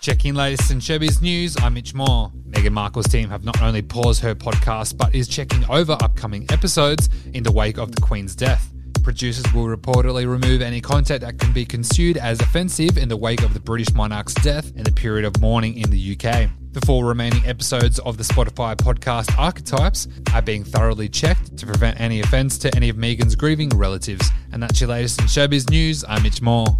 Checking latest in showbiz news, I'm Mitch Moore. Meghan Markle's team have not only paused her podcast, but is checking over upcoming episodes in the wake of the Queen's death. Producers will reportedly remove any content that can be construed as offensive in the wake of the British monarch's death and the period of mourning in the UK. The four remaining episodes of the Spotify podcast Archetypes are being thoroughly checked to prevent any offence to any of Meghan's grieving relatives. And that's your latest in showbiz news. I'm Mitch Moore.